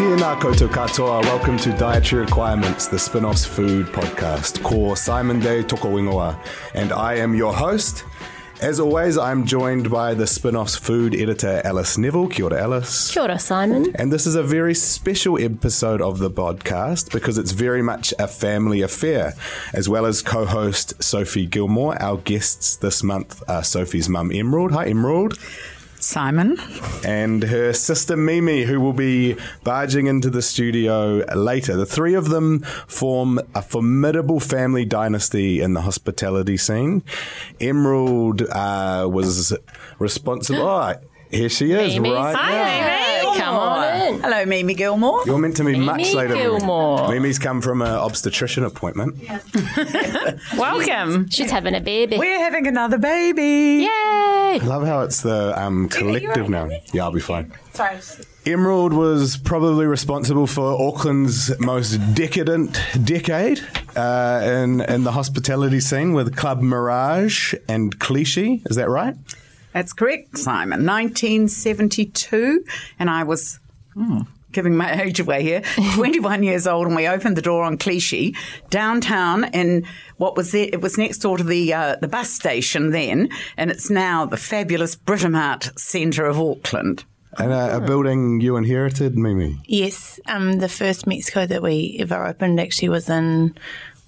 Tēnā koutou katoa. Welcome to Dietary Requirements, the Spin-Offs Food Podcast. Ko Simon Day Toko Ingoa. And I am your host. As always, I'm joined by the Spin-Offs Food Editor, Alice Neville. Kia ora, Alice. Kia ora, Simon. And this is a very special episode of the podcast because it's very much a family affair. As well as co host Sophie Gilmore, our guests this month are Sophie's mum, Emerald. Hi, Emerald. Simon. and her sister Mimi, who will be barging into the studio later. The three of them form a formidable family dynasty in the hospitality scene. Emerald uh, was responsible. Oh, here she is, Mimi. right? Hi, now. Mimi. Come on in. Hello, Mimi Gilmore. You're meant to be much Mimi later. Mimi. Gilmore. Mimi's come from an obstetrician appointment. Welcome. She's having a baby. We're having another baby. Yay! I love how it's the um, collective now. Yeah, I'll be fine. Sorry. Emerald was probably responsible for Auckland's most decadent decade uh, in in the hospitality scene with Club Mirage and Clichy. Is that right? That's correct, Simon. 1972, and I was hmm, giving my age away here. 21 years old, and we opened the door on Clichy downtown in what was there? It was next door to the uh, the bus station then, and it's now the fabulous Britomart centre of Auckland. And a, a building you inherited, Mimi. Yes, um, the first Mexico that we ever opened actually was in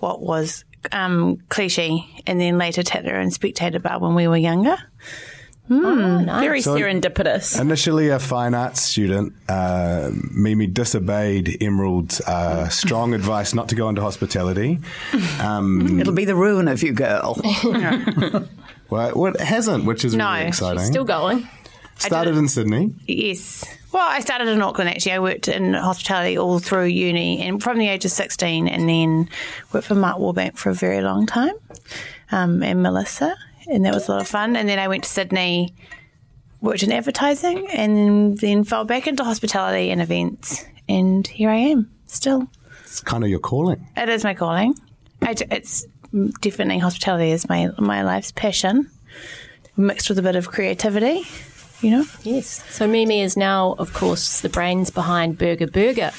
what was um, Clichy, and then later Tatler and Spectator Bar when we were younger. Very So- serendipitous. Initially a fine arts student, uh, Mimi disobeyed Emerald's uh, strong advice not to go into hospitality. Um, It'll be the ruin of you, girl. well, well, it hasn't, which is No, really she's exciting. Still going. Started in Sydney. Yes. Well, I started in Auckland actually. I worked in hospitality all through uni and from the age of 16 and then worked for Mark Wallbank for a very long time um, and Melissa. And that was a lot of fun. And then I went to Sydney, worked in advertising and then fell back into hospitality and events. And here I am still. It's kind of your calling. It is my calling. I d it's definitely hospitality is my, my life's passion mixed with a bit of creativity, you know? Yes. So Mimi is now, of course, the brains behind Burger Burger.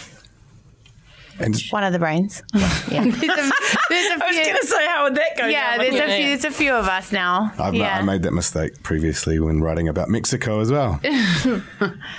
And One of the brains. Yeah. there's a, there's a I was few. going to say, how would that go? yeah, down? there's a Yeah, few. There's a few of us now. I've, yeah. I made that mistake previously when writing about Mexico as well.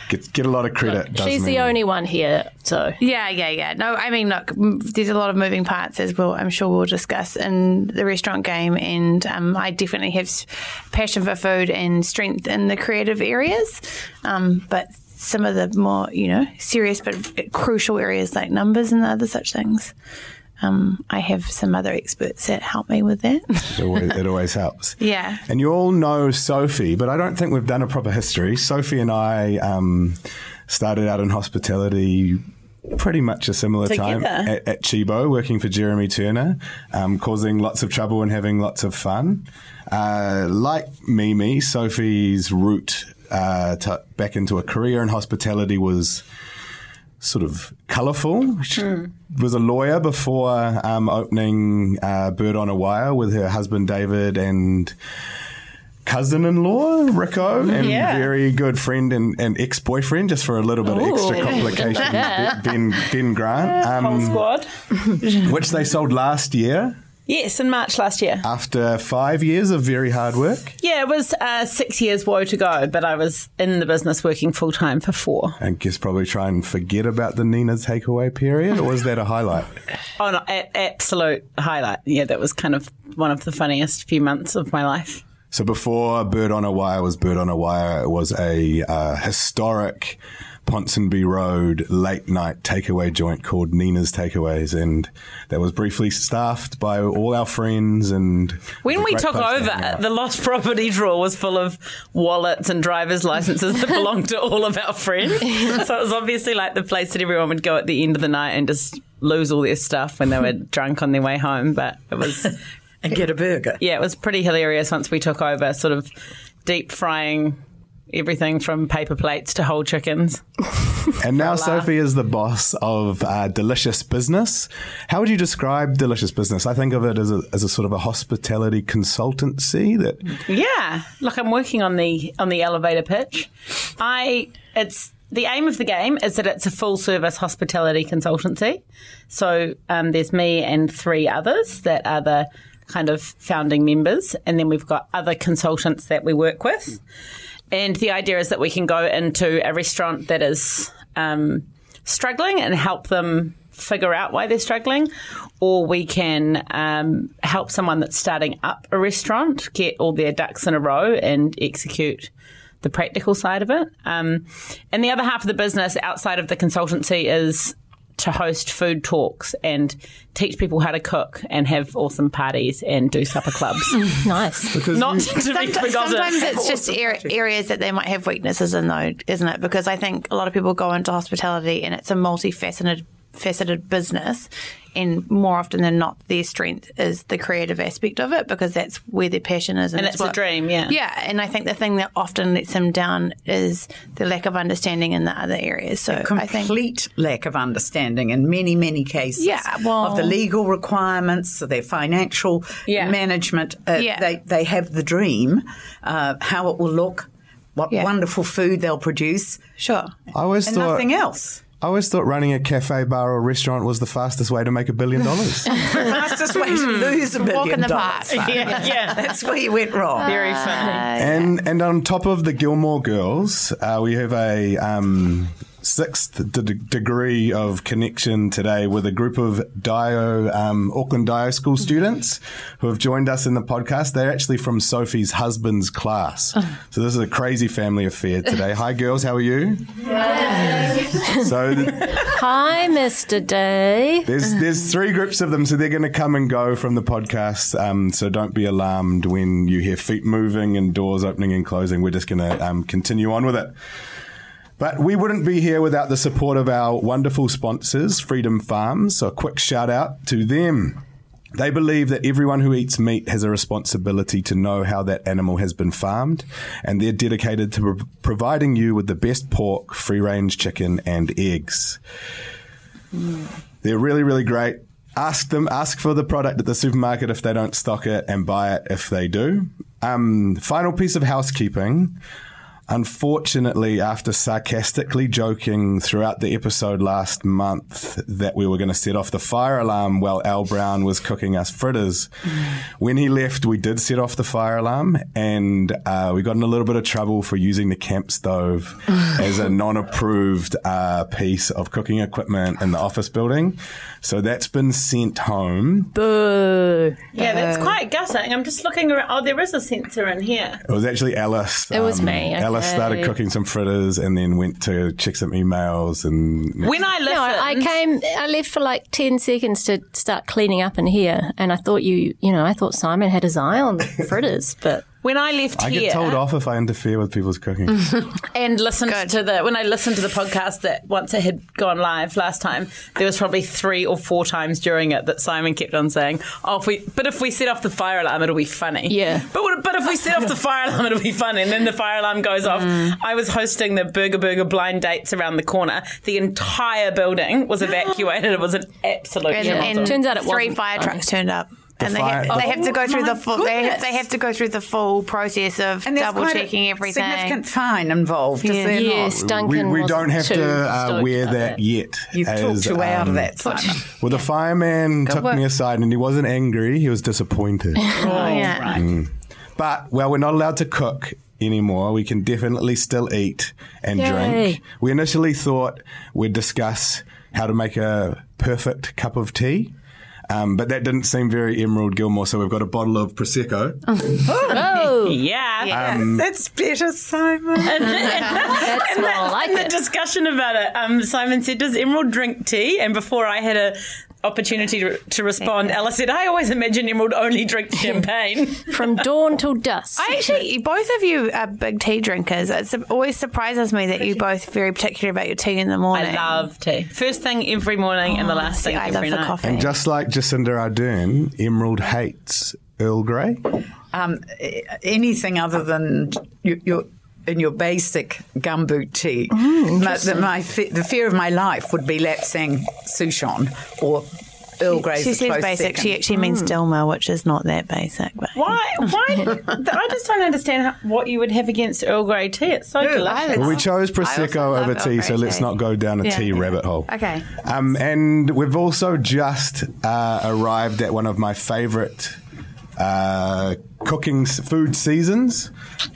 get, get a lot of credit. does She's the Mimi. only one here, so yeah, yeah, yeah. No, I mean, look, m- there's a lot of moving parts as well. I'm sure we'll discuss in the restaurant game, and um, I definitely have s- passion for food and strength in the creative areas. Um, but some of the more, you know, serious but crucial areas like numbers and other such things. Um, I have some other experts that help me with that. It always, it always helps. yeah. And you all know Sophie, but I don't think we've done a proper history. Sophie and I um, started out in hospitality pretty much a similar time at, at Cibo, working for Jeremy Turner, um, causing lots of trouble and having lots of fun. Uh, like Mimi, Sophie's route uh, to, back into a career in hospitality was sort of colourful. She was a lawyer before um, opening uh, Bird on a Wire with her husband David and cousin-in-law, Rico, and Yeah. very good friend and, and ex-boyfriend, just for a little bit of extra complication, Ben, ben Grant, Whole um, squad. which they sold last year Yes, in March last year. after five years of very hard work. Yeah, it was uh, six years woe to go, but I was in the business working full time for four. I guess probably try and forget about the Nina takeaway period, or was that a highlight? Oh, no, a- absolute highlight. Yeah, that was kind of one of the funniest few months of my life. So before Bird on a Wire was Bird on a Wire, it was a uh, historic Ponsonby Road late night takeaway joint called Nina's Takeaways, and that was briefly staffed by all our friends. And When we took place to hang over, the lost property drawer was full of wallets and driver's licenses that belonged to all of our friends. so it was obviously like the place that everyone would go at the end of the night and just lose all their stuff when they were drunk on their way home. But it was, and get a burger. yeah, it was pretty hilarious once we took over, sort of deep frying everything from paper plates to whole chickens. and now Sophie is the boss of uh, Delicious Business. How would you describe Delicious Business? I think of it as a, as a sort of a hospitality consultancy that Yeah, look, I'm working on the on the elevator pitch. I it's the aim of the game is that it's a full service hospitality consultancy. So um, there's me and three others that are the kind of founding members, and then we've got other consultants that we work with. And the idea is that we can go into a restaurant that is um, struggling and help them figure out why they're struggling, or we can um, help someone that's starting up a restaurant get all their ducks in a row and execute the practical side of it. Um, and the other half of the business outside of the consultancy is to host food talks and teach people how to cook and have awesome parties and do supper clubs. Nice. Because Not to be Sometimes, forgotten. sometimes it's just ar- areas that they might have weaknesses in, though, isn't it? Because I think a lot of people go into hospitality and it's a multifaceted faceted business, and more often than not, their strength is the creative aspect of it because that's where their passion is, And it's a dream, yeah. yeah. And I think the thing that often lets them down is the lack of understanding in the other areas. So I think complete lack of understanding in many, many cases Yeah, well- of the legal requirements, their financial Yeah. management. Uh, Yeah. they, they have the dream, uh, how it will look, what Yeah. wonderful food they'll produce, sure. I always and thought nothing else. I always thought running a cafe, bar, or restaurant was the fastest way to make a billion dollars. The fastest way to lose a billion Walk in the dollars. park. So yeah, yeah. That's where you went wrong. Very funny. and and on top of the Gilmore girls, uh, we have a um, sixth d- degree of connection today with a group of Dio um, Auckland Dio School students who have joined us in the podcast. They're actually from Sophie's husband's class, so this is a crazy family affair today. Hi, girls, how are you? So. th- Hi, Mr. Day. There's there's three groups of them, so they're going to come and go from the podcast. Um, so don't be alarmed when you hear feet moving and doors opening and closing. We're just going to um, continue on with it. But we wouldn't be here without the support of our wonderful sponsors, Freedom Farms. So a quick shout out to them. They believe that everyone who eats meat has a responsibility to know how that animal has been farmed, and they're dedicated to pro- providing you with the best pork, free range chicken, and eggs. They're really, really great. Ask them, ask for the product at the supermarket if they don't stock it, and buy it if they do. Um, final piece of housekeeping. Unfortunately, after sarcastically joking throughout the episode last month that we were going to set off the fire alarm while Al Brown was cooking us fritters, when he left, we did set off the fire alarm and uh, we got in a little bit of trouble for using the camp stove as a non approved uh, piece of cooking equipment in the office building. So that's been sent home. Boo. Yeah, that's quite gutting. I'm just looking around. Oh, there is a sensor in here. It was actually Alice. um, It was me, Alice started cooking some fritters and then went to check some emails and When I listened, No, I came. I left for like ten seconds to start cleaning up in here, and I thought you, you know, I thought Simon had his eye on the fritters, but when I left here I here get told off if I interfere with people's cooking. and listened to the when I listened to the podcast that once it had gone live last time, there was probably three or four times during it that Simon kept on saying, "Oh, if we but if we set off the fire alarm, it'll be funny." Yeah. but but if we set off the fire alarm, it'll be funny. And then the fire alarm goes off. Mm. I was hosting the Burger Burger blind dates around the corner. The entire building was evacuated. It was an absolute And, shit. and Turns out it three wasn't fire trucks turned up. And they, fire- have, they have to go through the full. They have, they have to go through the full process of And double quite a checking everything. Significant fine involved, is Yeah. there Yes, not? Duncan. we, we don't have to uh, wear about that yet. You've as, talked your way out of um, that, Simon. Well, the fireman took work. me aside and he wasn't angry. He was disappointed. Oh, yeah. but, well, we're not allowed to cook anymore. We can definitely still eat and Yay. drink. We initially thought we'd discuss how to make a perfect cup of tea. Um, but that didn't seem very Emerald Gilmore, so we've got a bottle of Prosecco. Oh, Yeah. Um, That's better, Simon. that's more like In the it. discussion about it, um, Simon said, "Does Emerald drink tea?" And before I had a opportunity to, to respond, Ella said, "I always imagine Emerald only drinks champagne." From dawn till dusk. I actually, both of you are big tea drinkers. It always surprises me that you both very particular about your tea in the morning. I love tea. First thing every morning, and the last See, thing I love every the night. coffee. and just like Jacinda Ardern, Emerald hates Earl Grey. um, anything other than your, your in your basic gumboot tea. my, the, my fe- the fear of my life would be let's saying Souchon or Earl Grey. She a says basic. second. She actually means Dilmah, which is not that basic. But Why? Why? I just don't understand how, what you would have against Earl Grey tea. It's so delicious. Well, we chose I Prosecco over tea, so let's not go down a Yeah. tea rabbit hole. Okay. Um, and we've also just uh, arrived at one of my favourite uh, cooking s- food seasons,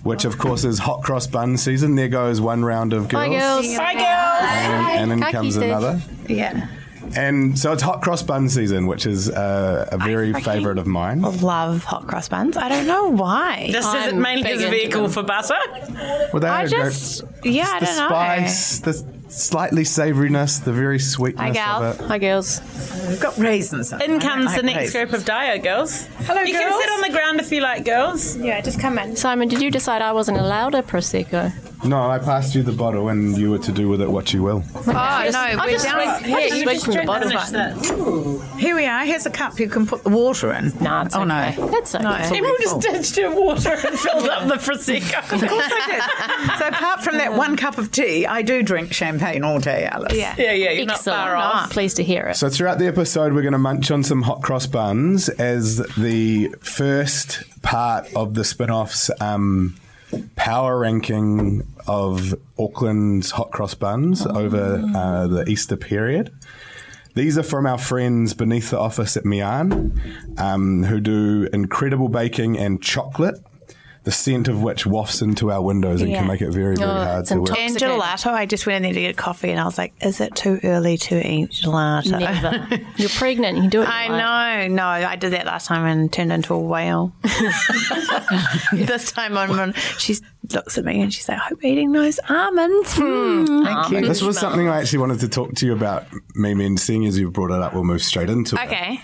which of course is hot cross bun season. There goes one round of girls. Bye, girls. Hi, girls. And, and then Kaki comes stage. another. yeah, And so it's hot cross bun season, which is uh, a very favourite of mine. love hot cross buns. I don't know why. This as it I'm mainly big as a into vehicle them. for butter. Well, they I are just- great. yeah, I the don't know. spice, the slightly savouriness, the very sweetness Hi, gal. of it. Hi, girls. We've got raisins. In I don't comes the next raisins. group of Dio girls. Hello, You can sit on the ground if you like, girls. Yeah, just come in. Simon, did you decide I wasn't allowed a Prosecco? No, I passed you the bottle, and you were to do with it what you will. Oh no, we're just down. swig- here, you swig just from the drink bottom. one. Here we are. Here's a cup you can put the water in. No, it's oh okay. no. That's okay. No, Everyone just ditched her water and filled up the prosecco. Of course I did. so apart from that one cup of tea, I do drink champagne all day, Alice. Yeah. yeah, yeah, you're not Excellent. far off. Pleased to hear it. So throughout the episode, we're going to munch on some hot cross buns as the first part of the spin-off's um, power ranking of Auckland's hot cross buns over uh, the Easter period. These are from our friends beneath the office at Miann, um, who do incredible baking and chocolate, the scent of which wafts into our windows and Yeah. can make it very, very Oh, hard it's to work. And gelato. I just went in there to get coffee, and I was like, "Is it too early to eat gelato?" Never. You're pregnant. You can do it. I know. No, I did that last time and turned into a whale. this time I'm on. She looks at me and she's like, "I hope you're eating those almonds." Hmm. Thank you. This was something I actually wanted to talk to you about, Mimi, and seeing as you've brought it up, we'll move straight into it. Okay.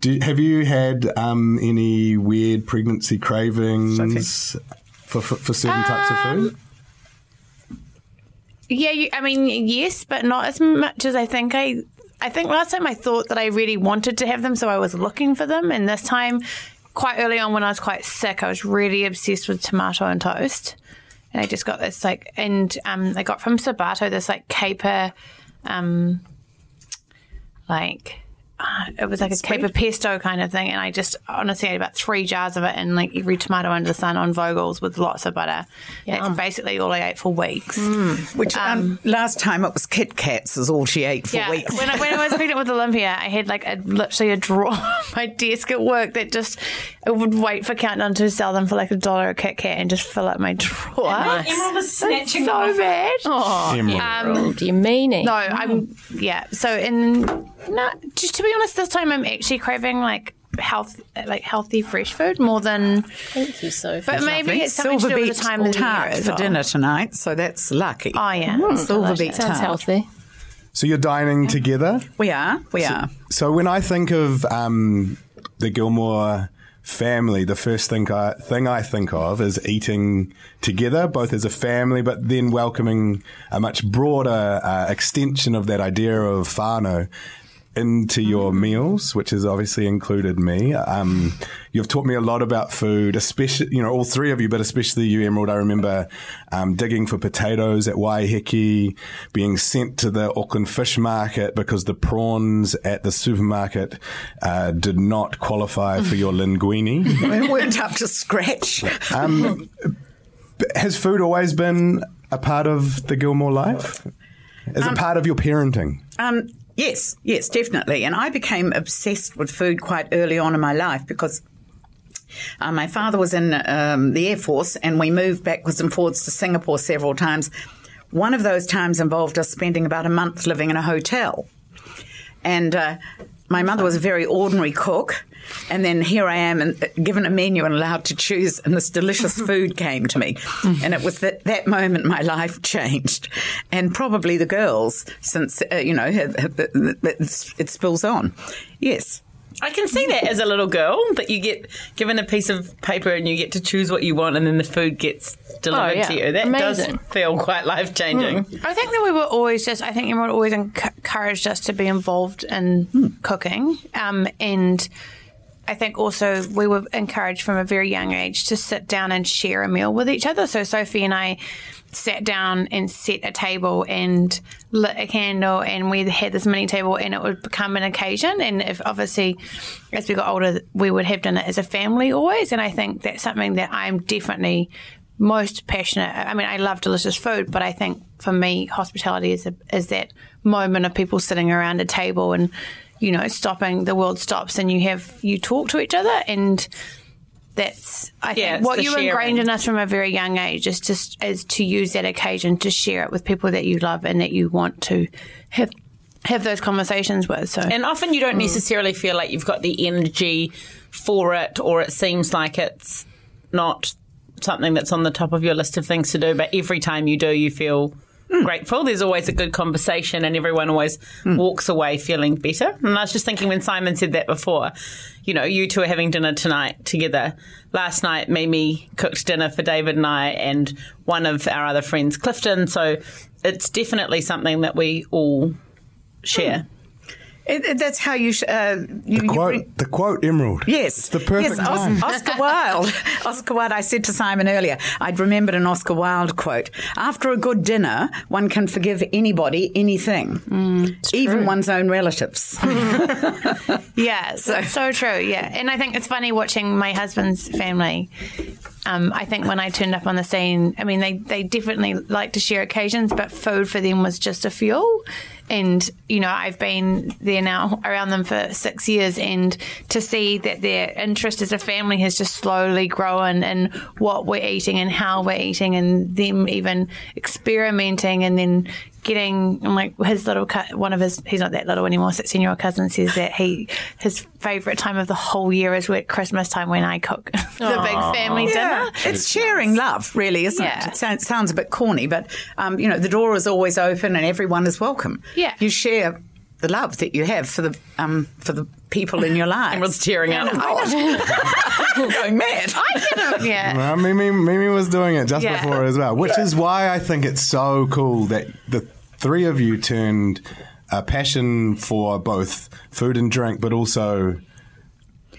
Do, have you had um, any weird pregnancy cravings for, for, for certain types of food? Yeah, you, I mean, yes, but not as much as I think I. I think last time I thought that I really wanted to have them, so I was looking for them. And this time, quite early on, when I was quite sick, I was really obsessed with tomato and toast. And I just got this like, and um, I got from Sabato this like caper, um, like. Uh, It was like a caper pesto kind of thing, and I just honestly had about three jars of it, and like every tomato under the sun on Vogels with lots of butter. That's basically all I ate for weeks. Which um, last time it was Kit Kats is all she ate for Yeah, weeks. when I, when I was pregnant with Olympia, I had like a, literally a drawer on my desk at work that just I would wait for Countdown to sell them for like a dollar a Kit Kat and just fill up my drawer. Emerald was snatching so off. bad. Oh, Emerald. Emerald, you meaning? No, I'm yeah. So in no, just to be honest, this time I'm actually craving like health, like healthy fresh food more than. Thank you, Sophie. But maybe it's something to do with the time of the year tart as for well. dinner tonight, so that's lucky. Oh yeah, Silver beet Sounds tart. healthy. So you're dining together? We are. We are. So when I think of um, the Gilmore family, the first thing I, thing I think of is eating together, both as a family, but then welcoming a much broader uh, extension of that idea of whānau. Into your meals, which has obviously included me. Um, you've taught me a lot about food, especially, you know, all three of you, but especially you, Emerald. I remember um, digging for potatoes at Waiheke, being sent to the Auckland fish market because the prawns at the supermarket uh, did not qualify for your linguine. We weren't up to scratch. Um, has food always been a part of the Gilmore life? Is it part of your parenting? Um, yes, yes, definitely. And I became obsessed with food quite early on in my life because uh, my father was in um, the Air Force and we moved backwards and forwards to Singapore several times. One of those times involved us spending about a month living in a hotel. And uh, my mother was a very ordinary cook. And then here I am, and uh, given a menu and allowed to choose, and this delicious food came to me. And it was that, that moment my life changed. And probably the girls, since, uh, you know, have, have, it, it spills on. Yes. I can see that as a little girl that you get given a piece of paper and you get to choose what you want, and then the food gets delivered Oh, yeah. to you. That Amazing. does feel quite life changing. I think that we were always just, I think everyone always encouraged us to be involved in cooking. Um, and I think also we were encouraged from a very young age to sit down and share a meal with each other. So Sophie and I sat down and set a table and lit a candle and we had this mini table and it would become an occasion and if obviously as we got older we would have done it as a family always and I think that's something that I'm definitely most passionate. I mean, I love delicious food, but I think for me, hospitality is a, is that moment of people sitting around a table and you know stopping. The world stops, and you have you talk to each other, and that's I Yeah, think what you sharing. ingrained in us from a very young age is just is to use that occasion to share it with people that you love and that you want to have have those conversations with. So And often you don't mm. necessarily feel like you've got the energy for it, or it seems like it's not something that's on the top of your list of things to do. But every time you do, you feel Hmm. grateful. There's always a good conversation, and everyone always hmm. walks away feeling better. And I was just thinking when Simon said that before, you know, you two are having dinner tonight together. Last night, Mimi cooked dinner for David and I, and one of our other friends, Clifton. So it's definitely something that we all share. Hmm. It, it- that's how you. Sh- uh, you, you Quote, bring- the quote, Emerald. Yes. It's the perfect yes, Os- Oscar Wilde. Oscar Wilde, I said to Simon earlier, I'd remembered an Oscar Wilde quote. After a good dinner, one can forgive anybody, anything, Mm, even one's own relatives. Yeah, so, so true. Yeah, and I think it's funny watching my husband's family. Um, I think when I turned up on the scene, I mean, they they definitely like to share occasions, but food for them was just a fuel. And you know, I've been there now around them for six years, and to see that their interest as a family has just slowly grown in what we're eating and how we're eating, and them even experimenting, and then getting I'm like his little cut one of his he's not that little anymore 16 year old cousin says that he his favorite time of the whole year is at christmas time when i cook the big family dinner It's sharing love, really, isn't Yeah. it? It sounds, sounds a bit corny, but um, you know, the door is always open and everyone is welcome. Yeah. you share the love that you have for the um, for the people in your lives. Everyone's tearing up. I'm going mad. I didn't. Yeah Well, Mimi, Mimi was doing it just Yeah. before as well, which is why I think it's so cool that the three of you turned a passion for both food and drink, but also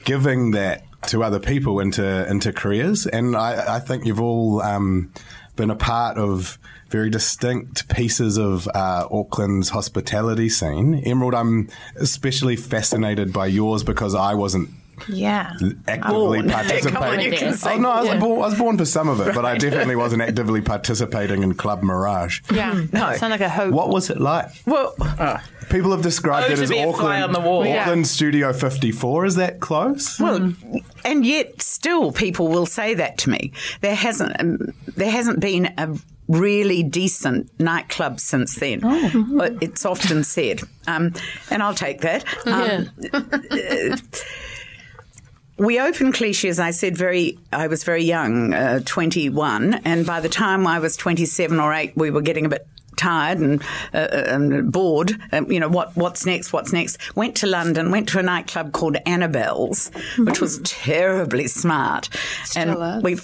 giving that to other people into into careers. And I, I think you've all um, been a part of very distinct pieces of uh, Auckland's hospitality scene. Emerald, I'm especially fascinated by yours because I wasn't yeah actively Born. participating. Come on, you can oh, say no, I was, born. born, I was born for some of it, but I definitely wasn't actively participating in Club Mirage. yeah no sound like a hope What was it like? Well, People have described Oh, it as be Auckland, fly on the wall. Auckland Studio 54. Is that close? Well, and yet still people will say that to me. There hasn't um, there hasn't been a really decent nightclub since then. But It's often said, um, and I'll take that. Um, we opened Clichy, as I said, very. I was very young, uh, twenty one, and by the time I was twenty seven or eight, we were getting a bit tired and, uh, and bored. Um, you know what? What's next? What's next? Went to London. Went to a nightclub called Annabel's, which was terribly smart, and we.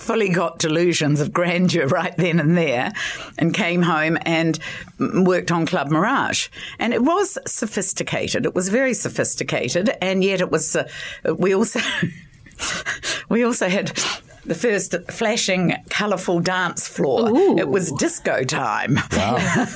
Fully got delusions of grandeur right then and there and came home and worked on Club Mirage. And it was sophisticated. It was very sophisticated. And yet it was, uh, we also, we also had the first flashing, colourful dance floor. It was disco time. Wow.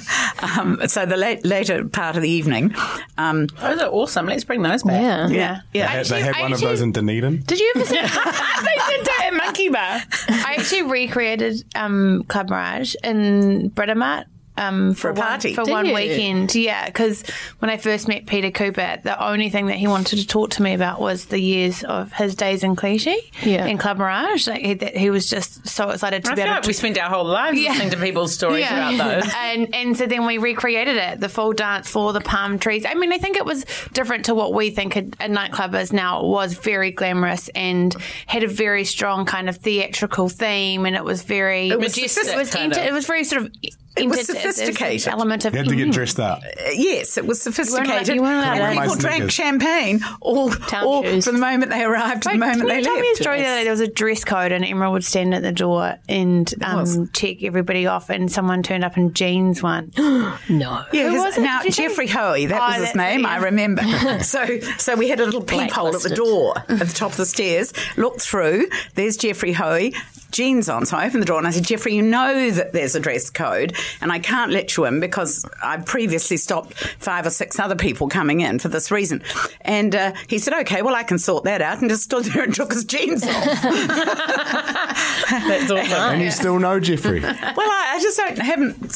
um, so the late, later part of the evening, um, Those are awesome. Let's bring those back. Yeah. yeah, yeah. They had- they had one of those in Dunedin. Did you ever see? they did that at Monkey Bar. I actually recreated um, Club Mirage in Britomart. Um, for, a one- party. for Did one you? weekend, yeah. Because when I first met Peter Cooper, the only thing that he wanted to talk to me about was the years of his days in Clichy, Yeah. in Club Mirage. Like he, he was just so excited to I be feel able like to we spend our whole lives Yeah. listening to people's stories about those. and and so then we recreated it, the full dance floor, the palm trees. I mean, I think it was different to what we think a, a nightclub is now. It was very glamorous and had a very strong kind of theatrical theme, and it was very It was majestic. It was, kind enter- of. it was very sort of. It was entered- there's sophisticated. element of You had to get mm. dressed up. Yes, it was sophisticated. you weren't allowed and to- My people drank champagne all, Town all from the moment they arrived to the Wait, moment can they you tell me a story the other day? There was a dress code, and Emerald would stand at the door and um, check everybody off, and someone turned up in jeans once. No. Yeah, Who his- was it? now Did you say? Jeffrey Hoey, that Oh, was his name. it, I remember. so, so we had a little peephole at the door at the top of the stairs. Looked through. There's Jeffrey Hoey, jeans on. So I opened the door and I said, Jeffrey, you know that there's a dress code, and I can't let you in because I've previously stopped five or six other people coming in for this reason. And uh, he said, okay, well I can sort that out, and just stood there and took his jeans off. That's awesome. And you still know Jeffrey. Well, I, I just don't, haven't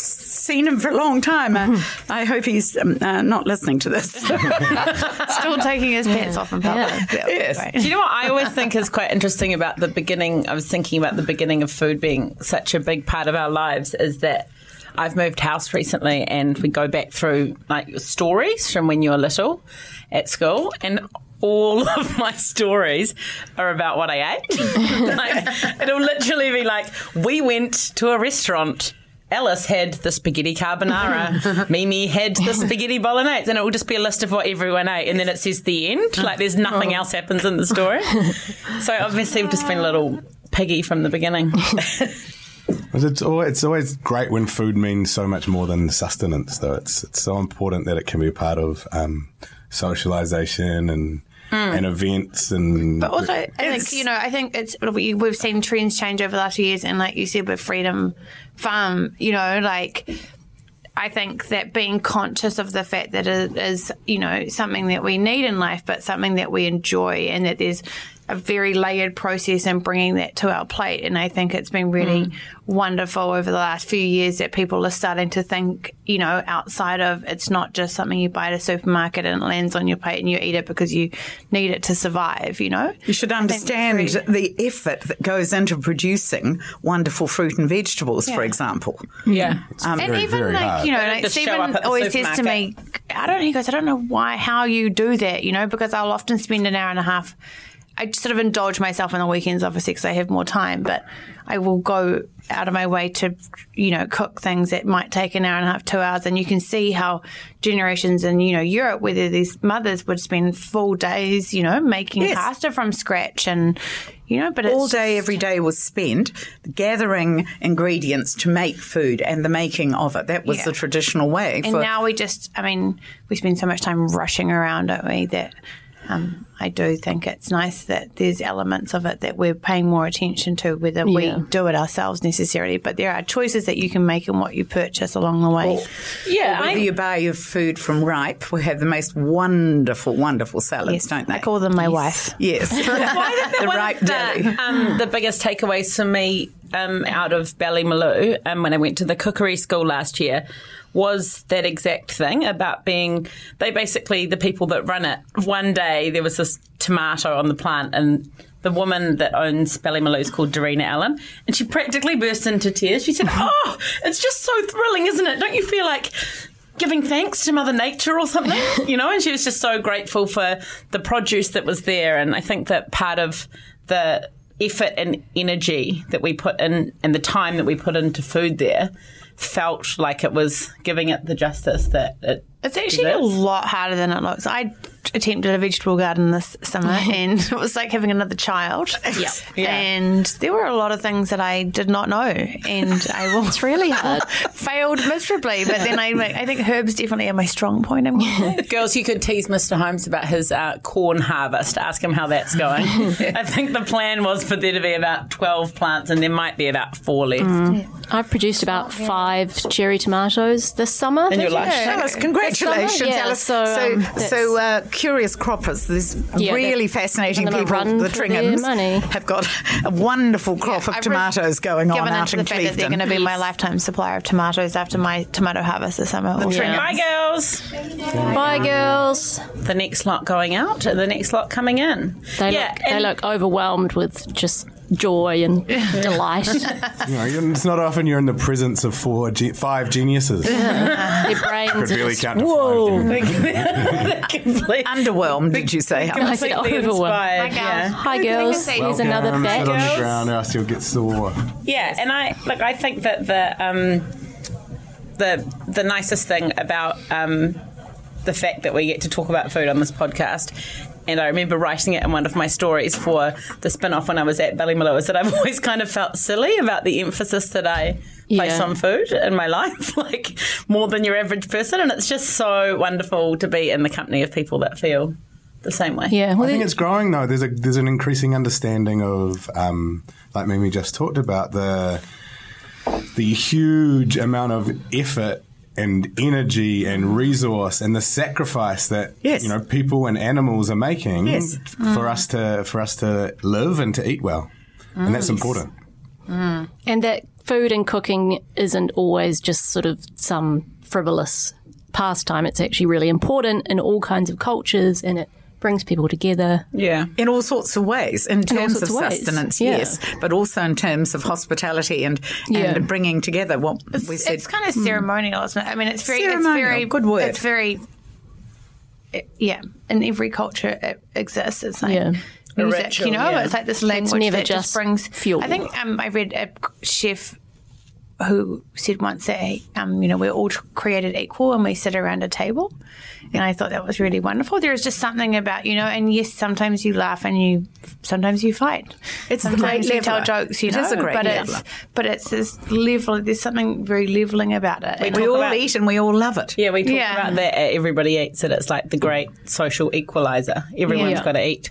seen him for a long time. Uh, I hope he's um, uh, not listening to this. Still taking his pants off in public. Yeah. Yes. Right. Do you know what I always think is quite interesting about the beginning? I was thinking about the beginning of food being such a big part of our lives is that I've moved house recently and we go back through like stories from when you were little at school and all of my stories are about what I ate. like, it'll literally be like, we went to a restaurant. Alice had the spaghetti carbonara. Mimi had the spaghetti bolognese. And it will just be a list of what everyone ate. And then it says the end. Like there's nothing else happens in the story. So obviously we've just been a little piggy from the beginning. It's always, it's always great when food means so much more than sustenance, though. It's it's so important that it can be part of um, socialization and Hmm. and events and. But also, I think you know, I think it's we- we've seen trends change over the last few years, and like you said with Freedom Farm, you know, like I think that being conscious of the fact that it is, you know, something that we need in life, but something that we enjoy, and that there's a very layered process and bringing that to our plate. And I think it's been really wonderful over the last few years that people are starting to think, you know, outside of it's not just something you buy at a supermarket and it lands on your plate and you eat it because you need it to survive, you know? You should I think it's understand very- the effort that goes into producing wonderful fruit and vegetables, for example. Yeah. Um, and very, even very like hard. you know, like Stephen up at the always says to me, "I don't." He goes, "I don't know why, how you do that," you know, because I'll often spend an hour and a half. I sort of indulge myself on the weekends, obviously, because I have more time. But I will go out of my way to, you know, cook things that might take an hour and a half, two hours, and you can see how generations in you know Europe, whether these mothers would spend full days, you know, making Yes. pasta from scratch, and you know, but it's all day, every day was spent gathering ingredients to make food and the making of it. That was Yeah. the traditional way. And for- now we just, I mean, we spend so much time rushing around, don't we? That um, I do think it's nice that there's elements of it that we're paying more attention to, whether Yeah. we do it ourselves necessarily. But there are choices that you can make in what you purchase along the way. Yeah. whether I, you buy your food from Ripe, we have the most wonderful, wonderful salads, yes, don't they? I call them my wife. yes. Well, I think that the Ripe of Deli. the, um, the biggest takeaways for me um, out of Ballymaloe um, when I went to the cookery school last year was that exact thing about being they basically the people that run it one day there was this tomato on the plant and the woman that owns Ballymaloe is called Darina Allen and she practically burst into tears she said oh it's just so thrilling isn't it don't you feel like giving thanks to Mother Nature or something, you know, and she was just so grateful for the produce that was there. And I think that part of the effort and energy that we put in and the time that we put into food there felt like it was giving it the justice that it It's actually a lot harder than it looks. I attempted a vegetable garden this summer, and it was like having another child. Yeah. And there were a lot of things that I did not know, and I will It's really hard. failed miserably. But then I, I think herbs definitely are my strong point. I'm gonna. Girls, you could tease Mr. Holmes about his uh, corn harvest. Ask him how that's going. I think the plan was for there to be about 12 plants and there might be about four left. I've produced about five cherry tomatoes this summer. In your life. Alice, congratulations, Yeah, Alice. so, so, um, so, uh, curious croppers. There's Yeah, really fascinating people. run The for Tringhams money. have got a wonderful crop of I've tomatoes going on given out into in the fact that they're going to be my lifetime supplier of tomatoes after my tomato harvest this summer. Also. Yeah. Bye, girls. Bye, girls. The next lot going out and the next lot coming in. They yeah, look they look overwhelmed with just joy and delight. You know, it's not often you're in the presence of four, ge- five geniuses. Their brains Could are really just count to five. Complete- Underwhelmed, did you say? I said completely overwhelmed. inspired, yeah. Hi, girls. Here's another Welcome, bag. Sit on the Girls. ground, or else you'll get sore. Yeah, and I like I think that the um, the the nicest thing about um, the fact that we get to talk about food on this podcast. And I remember writing it in one of my stories for the spin off when I was at Ballymaloe is that I've always kind of felt silly about the emphasis that I place Yeah. on food in my life, like more than your average person. And it's just so wonderful to be in the company of people that feel the same way. Yeah, well, I think it's growing though. There's a there's an increasing understanding of, um, like Mimi just talked about the the huge amount of effort and energy and resource and the sacrifice that Yes. you know people and animals are making Yes. for mm. us to for us to live and to eat well, and that's mm. important. Mm. and that food and cooking isn't always just sort of some frivolous pastime. It's actually really important in all kinds of cultures, and it brings people together. Yeah. in all sorts of ways, in terms sorts of of sustenance, yeah. yes, but also in terms of hospitality and, Yeah. and bringing together what we said. It's kind of ceremonial, isn't it? I mean, it's very, Ceremonial, it's very good word. It's very, it- yeah. In every culture, it exists. It's like Yeah. music, ritual, you know. yeah. It's like this language never that just just brings fuel. I think um, I read a chef who said once that um, you know we're all created equal and we sit around a table, and I thought that was really wonderful. There is just something about you know, and yes, sometimes you laugh and you sometimes you fight. It's a sometimes great you tell jokes, you It know, is a great but leveller. it's but it's this level. There's something very leveling about it. And we all about- eat and we all love it. Yeah, we talk Yeah. about that at Everybody Eats It. It's like the great social equalizer. Everyone's Yeah. got to eat.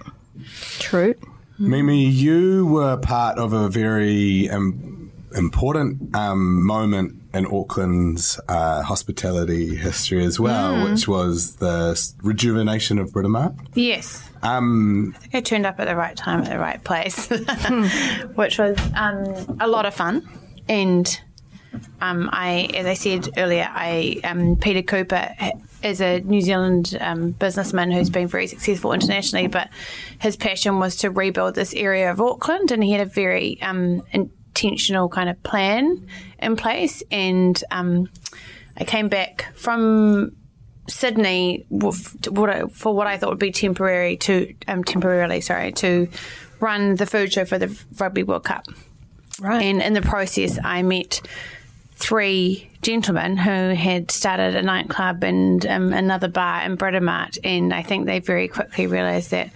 True. Mimi, you were part of a very um, important um, moment in Auckland's uh, hospitality history as well, which was the rejuvenation of Britomart. Yes. Um, I think I turned up at the right time at the right place, which was um, a lot of fun. And um, I, as I said earlier, I um, Peter Cooper is a New Zealand um, businessman who's been very successful internationally, but his passion was to rebuild this area of Auckland, and he had a very um, intentional kind of plan in place. And um, I came back from Sydney w- to what I, for what I thought would be temporary to um, temporarily, sorry, to run the food show for the Rugby World Cup. Right. And in the process, I met three gentlemen who had started a nightclub and um, another bar in Britomart, and I think they very quickly realised that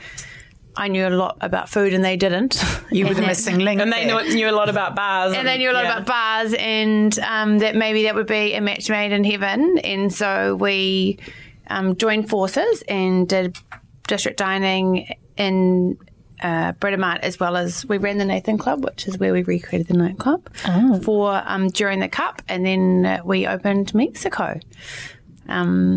I knew a lot about food and they didn't. You were the missing link. And they knew, knew a lot about bars. and they knew a lot yeah. about bars and um, that maybe that would be a match made in heaven. And so we um, joined forces and did district dining in uh, Britomart as well as we ran the Nathan Club, which is where we recreated the nightclub for um, during the cup, and then uh, we opened Mexico,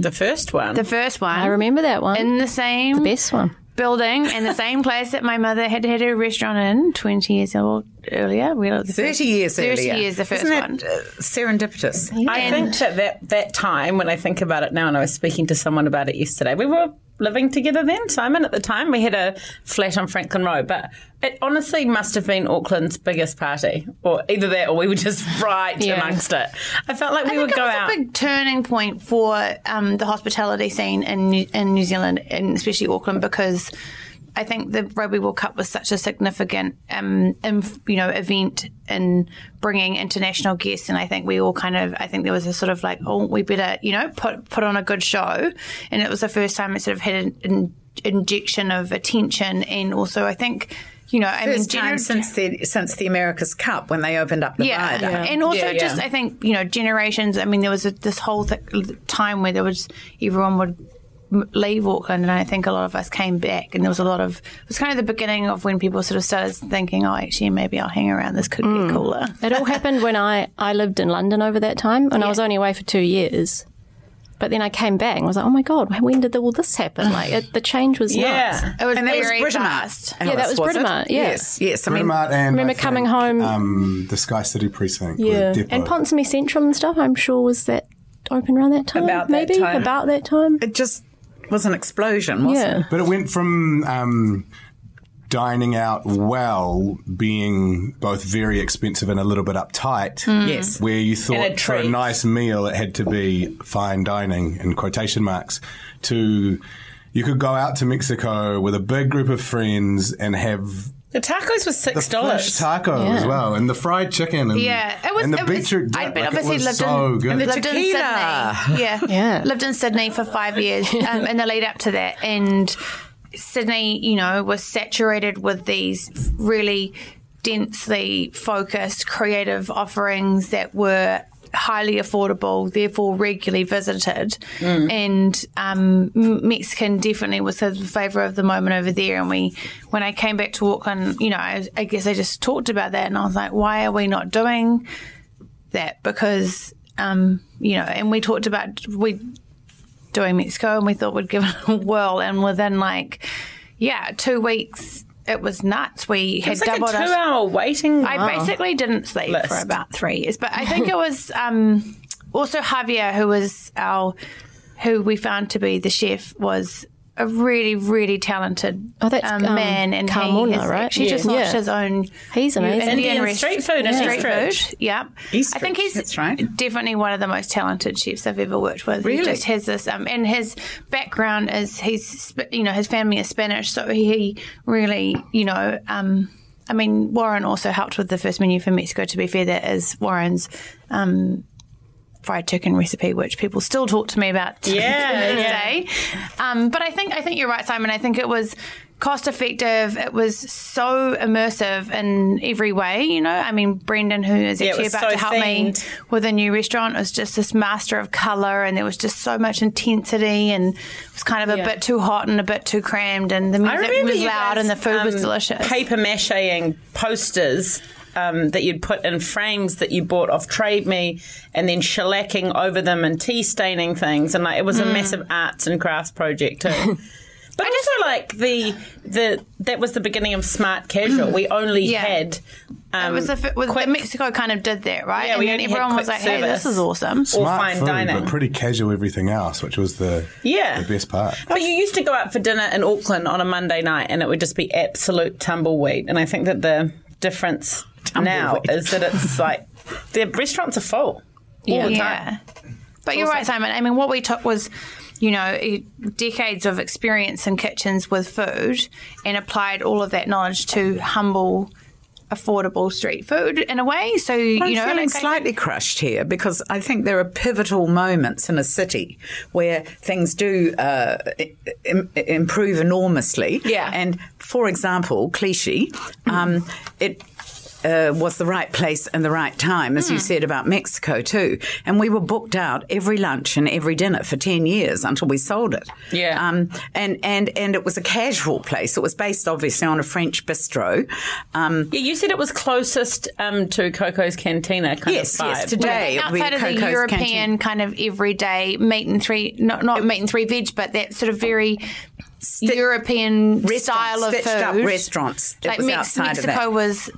The first one. the first one. I remember that one. in the same The Best one. Building in the same place that my mother had had her restaurant in 20 years old earlier. We the 30 first- years 30 earlier. years, the first Isn't one. uh, serendipitous? I think that, that that time, when I think about it now, and I was speaking to someone about it yesterday, we were living together then, Simon, at the time. We had a flat on Franklin Road, but it honestly must have been Auckland's biggest party, or either that or we were just right Yeah. amongst it. I felt like we would go it was out. a big turning point for um, the hospitality scene in New, in New Zealand, and especially Auckland, because I think the Rugby World Cup was such a significant, um, inf- you know, event in bringing international guests, and I think we all kind of, I think there was a sort of like, oh, we better, you know, put put on a good show, and it was the first time it sort of had an, an injection of attention, and also I think. You know, I mean, First time gener- since the since the America's Cup when they opened up the yeah. viaduct. and also Yeah, yeah. just I think you know generations. I mean, there was a, this whole th- time where there was everyone would m- leave Auckland, and I think a lot of us came back, and there was a lot of it was kind of the beginning of when people sort of started thinking, oh, actually, maybe I'll hang around. This could get cooler. It all happened when I, I lived in London over that time, and I was only away for two years. But then I came back and was like, oh my God, when did all this happen? Like, it, the change was nuts. Yeah. It was and that was very Britomart. Yeah, that Alice, was it? Britomart, yeah. Yes, yes. I mean, Britomart and remember I coming think, home- Um, the Sky City precinct. with Yeah. Depot. And Ponsonby Central and stuff, I'm sure, was that open around that time? About that maybe? time. About that time? it just was an explosion, wasn't Yeah. it? But it went from um, dining out well being both very expensive and a little bit uptight. Yes. Where you thought a for a nice meal it had to be fine dining in quotation marks to you could go out to Mexico with a big group of friends and have The tacos was six dollars. taco as well and the fried chicken and, Yeah, it was. and the it was- beetroot dip. I'd been like, it obviously was lived so in good. lived in tequila. Sydney. Yeah, Yeah. lived in Sydney for five years, um, in the lead up to that, and Sydney, you know, was saturated with these really densely focused creative offerings that were highly affordable, therefore regularly visited. And um, Mexican definitely was the flavour of the moment over there. And we, when I came back to Auckland, you know, I, I guess I just talked about that, and I was like, why are we not doing that? Because um, you know, and we talked about we doing Mexico, and we thought we'd give it a whirl, and within like yeah, two weeks. It was nuts. We had like doubled our two-hour waiting. I Wow. basically didn't sleep List. for about three years, but I think it was um, also Javier, who was our, who we found to be the chef, was a really, really talented Oh, that's, um, um, man, and he Carmona, has right? actually just launched Yeah. his own. He's amazing. Indian rest- street food in street food. Yeah, Eastridge, I think he's that's right. definitely one of the most talented chefs I've ever worked with. Really? He just has this, um, and his background is he's you know his family is Spanish, so he really you know. Um, I mean, Warren also helped with the first menu for Mexico. To be fair, that is Warren's um, fried chicken recipe, which people still talk to me about to Yeah, this yeah. day. Um, but I think I think you're right, Simon. I think it was cost effective. It was so immersive in every way. You know, I mean, Brendan, who is actually was about so to help themed. me with a new restaurant, was just this master of color, and there was just so much intensity, and it was kind of a Yeah. bit too hot and a bit too crammed, and the music was loud, guys, and the food was um, delicious. Paper macheing posters. Um, that you'd put in frames that you bought off Trade Me, and then shellacking over them and tea staining things, and like it was Mm. a massive arts and crafts project too. But also, like the the that was the beginning of smart casual. We only Yeah. had um, it was a, with, quick Mexico kind of did that, right? Yeah, and we then only had everyone was quick like, "Hey, this is awesome." or Smart fine food, dining. but pretty casual everything else, which was the Yeah. the best part. But you used to go out for dinner in Auckland on a Monday night, and it would just be absolute tumbleweed. And I think that the difference now is that it's like the restaurants are full all the time. Yeah. But you're right, Simon. I mean, what we took was, you know, decades of experience in kitchens with food and applied all of that knowledge to humble, affordable street food in a way. So, I'm you know, I'm feeling like, I slightly crushed here because I think there are pivotal moments in a city where things do uh, im- improve enormously. Yeah. And for example, cliche, um, it. Uh, was the right place and the right time, as you said about Mexico too. And we were booked out every lunch and every dinner for ten years until we sold it. Yeah. Um, and and and it was a casual place. It was based obviously on a French bistro. Um, Yeah, you said it was closest um, to Coco's Cantina kind Yes, of vibe. yes, today. it outside of the European Canteen. kind of everyday meat and three, not, not meat and three veg, but that sort of very European style of stitched food. up restaurants. It like was Mex- outside of Mexico that. was,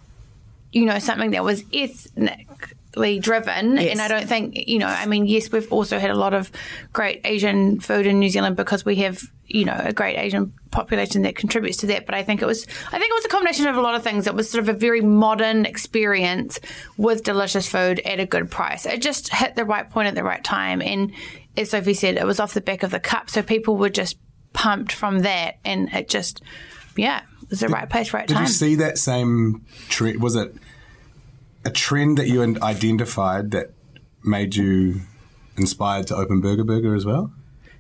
you know, something that was ethnically driven, Yes. and I don't think, you know, I mean, yes, we've also had a lot of great Asian food in New Zealand because we have, you know, a great Asian population that contributes to that. But I think it was, I think it was a combination of a lot of things. It was sort of a very modern experience with delicious food at a good price. It just hit the right point at the right time, and as Sophie said, it was off the back of the cup, so people were just pumped from that, and it just yeah, it was the right place, right Did time. Did you see that same trend? Was it a trend that you identified that made you inspired to open Burger Burger as well?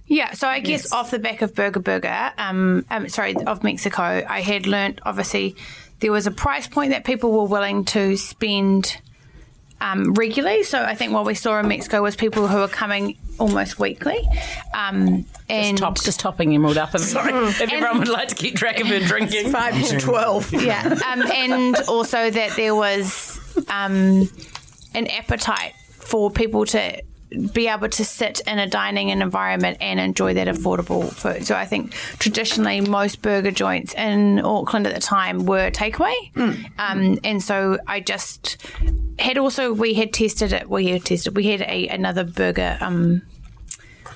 Yeah, so I guess off the back of Burger Burger, um, um, sorry, of Mexico, I had learnt obviously there was a price point that people were willing to spend um, regularly. So I think what we saw in Mexico was people who were coming almost weekly. Um, and Top, just topping Emerald up. I'm sorry. if everyone would like to keep track of her drinking. Five to 12. yeah, um, and also that there was um, an appetite for people to be able to sit in a dining environment and enjoy that affordable food. So I think traditionally most burger joints in Auckland at the time were takeaway, um, and so I just had also we had tested it. We had tested. We had a another burger. Um,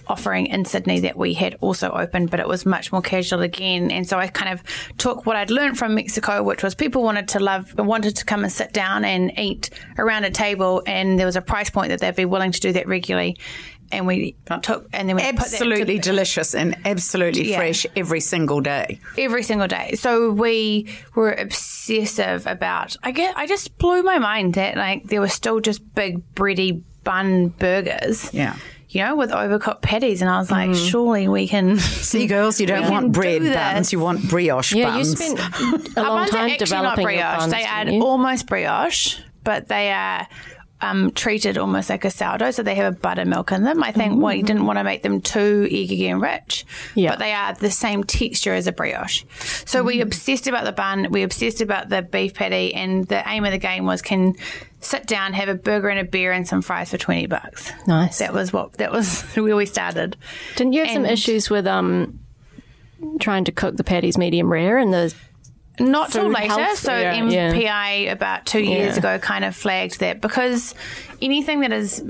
offering in Sydney that we had also opened, but it was much more casual again. And so I kind of took what I'd learned from Mexico, which was people wanted to love, wanted to come and sit down and eat around a table, and there was a price point that they'd be willing to do that regularly. And we took, and then we put that to- Absolutely delicious and absolutely Yeah. fresh every single day. every single day. So we were obsessive about. I get. I just blew my mind that like there were still just big bready bun burgers. Yeah. You know, with overcooked patties, and I was like, mm-hmm. surely we can. See, girls, you don't want bread do buns, you want brioche Yeah, you buns. spent a long time actually not developing your brioche. buns, they are almost brioche, but they are um, treated almost like a sourdough, so they have a buttermilk in them. I think well, you didn't want to make them too eggy and rich, Yeah. but they are the same texture as a brioche. So we obsessed about the bun, we obsessed about the beef patty, and the aim of the game was can sit down, have a burger and a beer and some fries for twenty bucks. Nice. That was what that was where we started. Didn't you have some issues with um trying to cook the patties medium rare and the Not till later. health, So yeah, MPI about two years Yeah. ago kind of flagged that because anything that is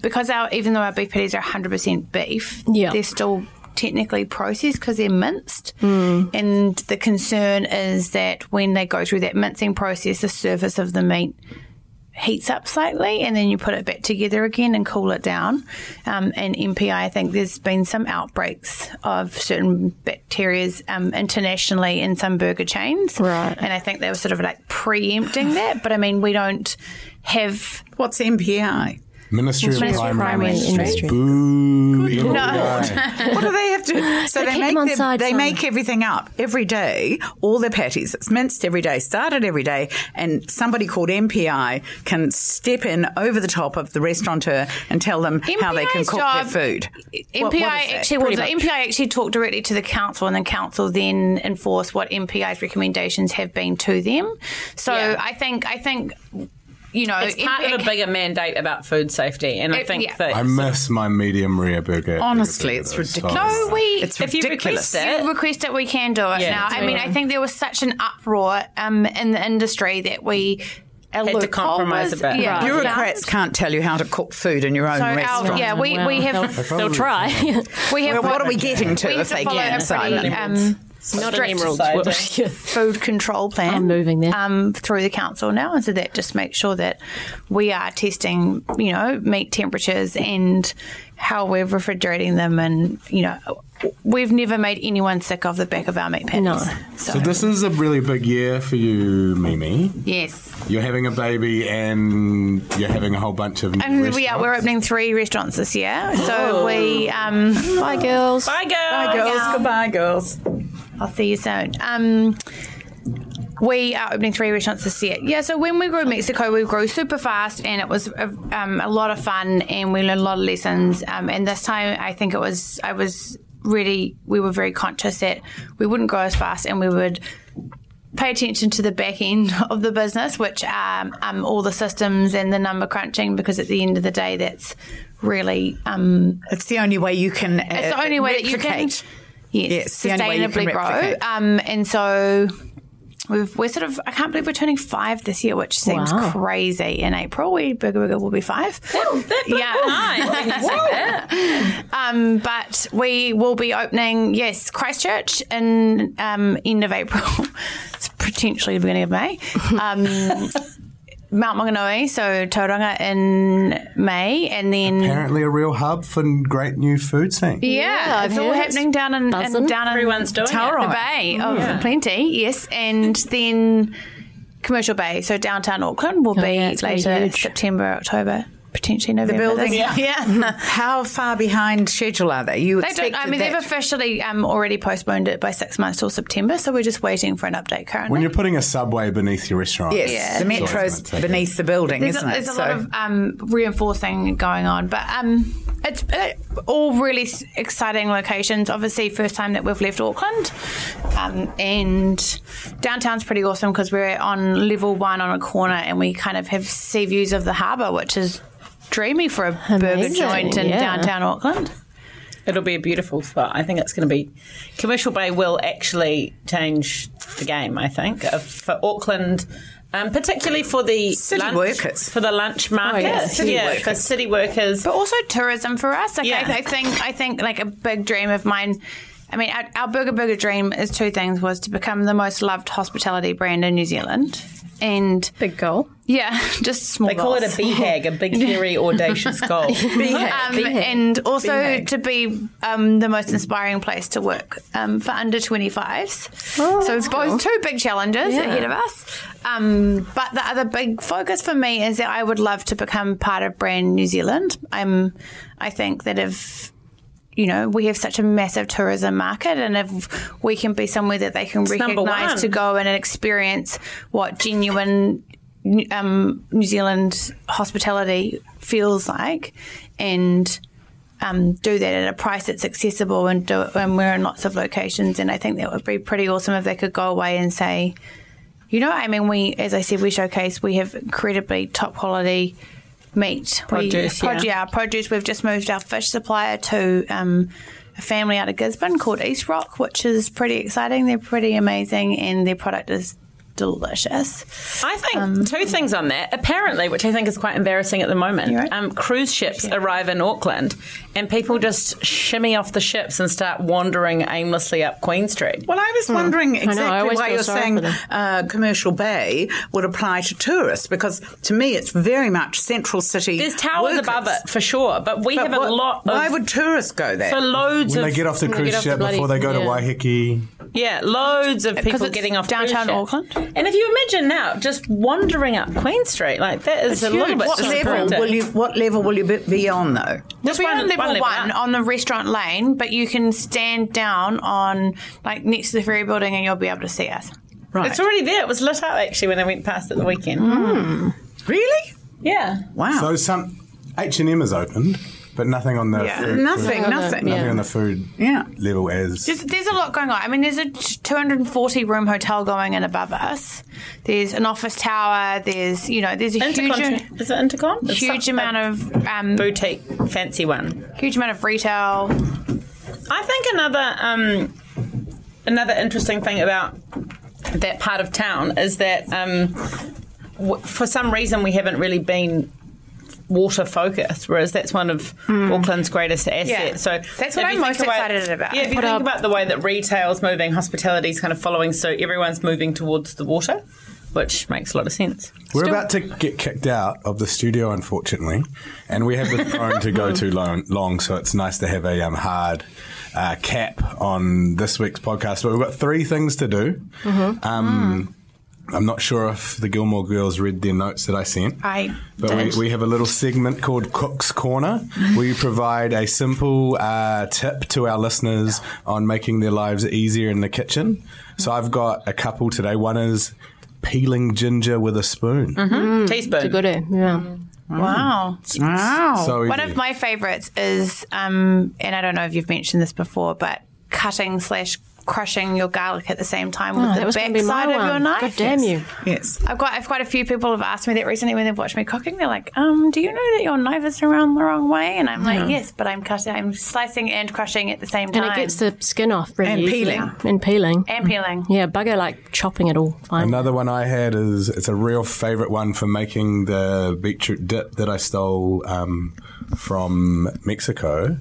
because our even though our beef patties are 100% beef, Yeah. they're still technically processed because they're minced. Hmm. And the concern is that when they go through that mincing process, the surface of the meat heats up slightly and then you put it back together again and cool it down. Um, and MPI, I think there's been some outbreaks of certain bacteria um, internationally in some burger chains. Right. And I think they were sort of like preempting that. But I mean, we don't have. What's MPI? Ministry of Ministry of Primary, Primary Industry. Industry. Boo. No. What do they have to? So They they, make their- side they some. make everything up every day. All their patties, it's minced every day, started every day, and somebody called MPI can step in over the top of the restaurateur and tell them how they can cook job- their food. MPI What- what is that? actually Pretty well. MPI actually talked directly to the council, and the council then enforce what MPI's recommendations have been to them. So Yeah. I think I think you know It's part MPI of a bigger mandate about food safety, and I think yeah. that I miss my medium rare burger. Honestly, burger it's though, so- ridiculous. No, we. It's if you ridiculous. request it, you request it, we can do it Yeah, now. I mean. I think there was such an uproar um, in the industry that we a to loophole compromise was- a bit. Yeah, Right. Bureaucrats can't tell you how to cook food in your own So our, restaurant. yeah, we, Well, we have they'll, they'll try. we have Well, what are we getting to we have if to they follow can, a um, Not an strict emerald. food control plan. I'm moving there. um, through the council now, and so that just makes sure that we are testing, you know, meat temperatures and how we're refrigerating them, and you know, we've never made anyone sick off the back of our meat patties. No. So, So this is a really big year for you, Mimi. yes, You're having a baby and you're having a whole bunch of new and we are we're opening three restaurants this year. So we, um, Bye, girls. Bye, girls. Bye, girls. Yeah. Goodbye, girls. I'll see you soon. Um, we are opening three restaurants this year. Yeah, so when we grew in Mexico, we grew super fast and it was a, um, a lot of fun and we learned a lot of lessons. Um, and this time, I think it was, I was really, we were very conscious that we wouldn't grow as fast and we would pay attention to the back end of the business, which um, um, all the systems and the number crunching, because at the end of the day, that's really um, It's the only way you can. Uh, it's the only way that you can replicate. Yes, Yes, the only way you can sustainably grow. Um, and so we've, we're sort of I can't believe we're turning five this year, which seems Wow. crazy. In April, we Burger Burger will be five. yeah. Um, but we will be opening, yes, Christchurch in um, end of April. it's potentially the beginning of May. Um, Mount Maunganui, so Tauranga in May, and then Apparently, a real hub for great new food scene. yeah, I've it's all happening down in, in buzzing. down in Everyone's doing it. Tauranga Bay oh, of plenty. Yes, and then Commercial Bay, so downtown Auckland will oh, be Oh, yeah, it's gonna be later huge. September, October, potentially November. building? this- yeah. How far behind schedule are they? You They don't, I mean, that they've officially um, already postponed it by six months till September, so we're just waiting for an update currently. When you're putting a subway beneath your restaurant, Yes, Yeah. the It's always metro's gonna beneath the building, there's isn't a, it? there's a lot of um, reinforcing going on, but um, it's uh, all really exciting locations. Obviously, first time that we've left Auckland, um, and downtown's pretty awesome because we're on level one on a corner, and we kind of have sea views of the harbour, which is dreamy for a burger joint in yeah. downtown Auckland. It'll be a beautiful spot. I think it's going to be. Commercial Bay will actually change the game. I think uh, for Auckland. Um, particularly for the City lunch, workers. for the lunch market, oh, yeah, city yeah, workers. for city workers. but also tourism for us. Like Yeah. I, I think, I think like a big dream of mine. I mean, our, our Burger Burger dream is two things: was to become the most loved hospitality brand in New Zealand, and Big goal. yeah, just small. They call it a goals. BHAG, a big, hairy, audacious goal. Um, and also to be um, the most inspiring place to work um, for under 25s. so it's both two big challenges ahead of us. Um, but the other big focus for me is that I would love to become part of Brand New Zealand. I'm, I think that if you know, we have such a massive tourism market, and if we can be somewhere that they can number recognise to go and experience what genuine um, New Zealand hospitality feels like, and um, do that at a price that's accessible, and do it, and we're in lots of locations, and I think that would be pretty awesome if they could go away and say, you know, I mean, we, as I said, we showcase we have incredibly top quality meat. Produce, we, yeah. produ- yeah, produce. We've just moved our fish supplier to um, a family out of Gisborne called East Rock, which is pretty exciting. They're pretty amazing, and their product is delicious. I think two things on that. Apparently, which I think is quite embarrassing at the moment, right. um, cruise ships arrive in Auckland and people just shimmy off the ships and start wandering aimlessly up Queen Street. Well, I was wondering I exactly always why you're saying uh, Commercial Bay would apply to tourists because to me it's very much central city. There's towers workers. above it for sure, but we But have what- a lot of. Why would tourists go there? for loads When of they get off the cruise get off the ship bloody- before they go to yeah. Waiheke, yeah, loads of people it's getting off downtown cruise ships. Auckland. And if you imagine now, just wandering up Queen Street like that is a little bit what level will you? What level will you be- be on though? Just We're one- on level one one, level up. on the restaurant lane, but you can stand down on like next to the ferry building, and you'll be able to see us. Right. It's already there. It was lit up actually when I went past at the weekend. Hmm. really? Yeah. Wow. so some H and M is opened, but nothing on the Yeah, food, nothing, Nothing nothing. nothing yeah. on the food Yeah. level as There's, there's a lot going on. I mean, there's a 240 room hotel going in above us. There's an office tower. There's you know there's a Intercon. huge Is it Intercon? Huge some- amount of um, boutique, fancy one. huge amount of retail. I think another um, another interesting thing about that part of town is that um, w- for some reason we haven't really been water focused, whereas that's one of Auckland's greatest assets. Yeah. So That's what I'm you think most excited about. Yeah, if you Put think up- about the way that retail's moving, hospitality's kind of following suit. Everyone's moving towards the water, which makes a lot of sense. We're about to get kicked out of the studio, unfortunately, and we have the phone to go too long, long. So it's nice to have a um, hard uh, cap on this week's podcast. But we've got three things to do. Um, I'm not sure if the Gilmore girls read their notes that I sent. I But did. we, we have a little segment called Cook's Corner. we provide a simple uh, tip to our listeners on making their lives easier in the kitchen. So I've got a couple today. One is peeling ginger with a spoon. Teaspoon. It's a good one, yeah. wow. Wow. So One easy. of my favourites is, um, and I don't know if you've mentioned this before, but cutting slash crushing your garlic at the same time with Oh, the back side to be of your knife. God damn you. yes. I've got I've quite a few people have asked me that recently when they've watched me cooking. They're like, um, do you know that your knife is around the wrong way? And I'm like, yes, but I'm cutting, I'm slicing and crushing at the same time. And it gets the skin off really And easily. peeling. And peeling. and peeling. Yeah, bugger like chopping it all. Fine. Another one I had is it's a real favourite one for making the beetroot dip that I stole um, from Mexico.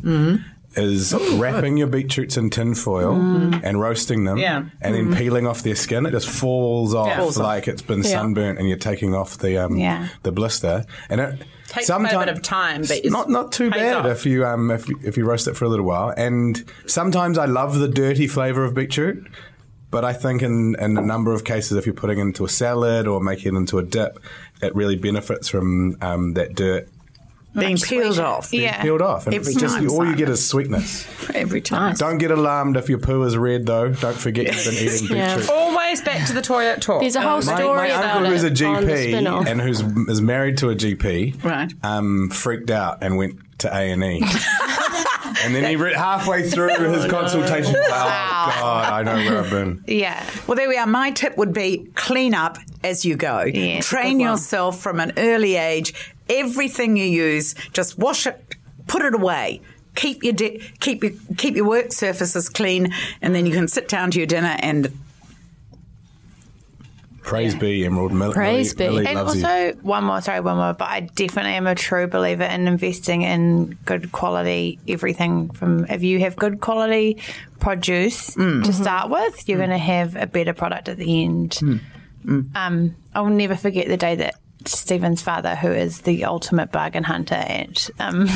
Is wrapping your beetroots in tin foil and roasting them, Yeah. and then peeling off their skin. It just falls off Falls like it's been sunburnt, and you're taking off the um, Yeah. the blister. And it Takes quite a bit of time, but it's not not too bad off. if you um if you- if you roast it for a little while. And sometimes I love the dirty flavor of beetroot. But I think in, in a number of cases, if you're putting it into a salad or making it into a dip, it really benefits from um, that dirt Being peeled off being Yeah. peeled off. And Every it's just time, all you get is sweetness. every time. Don't get alarmed if your poo is red, though. Don't forget you've been eating Yeah. beetroot. Always back to the toilet talk. There's a whole My, story my about uncle, it who's a GP spin-off. and who's is married to a GP, Right. um, freaked out and went to A and E. And then he re- halfway through his consultation, was like, oh God, I know where I've been. Yeah. Well, there we are. My tip would be clean up as you go. Yeah, Train yourself from an early age. Everything you use, just wash it, put it away. Keep your di- keep your keep your work surfaces clean, and then you can sit down to your dinner and Praise be, Emerald. Mill- Praise Millie, be. Millie And loves you. also, one more, sorry, one more, but I definitely am a true believer in investing in good quality everything from if you have good quality produce to mm. start with, you're mm. going to have a better product at the end. Mm. Um, I'll never forget the day that Stephen's father, who is the ultimate bargain hunter at um,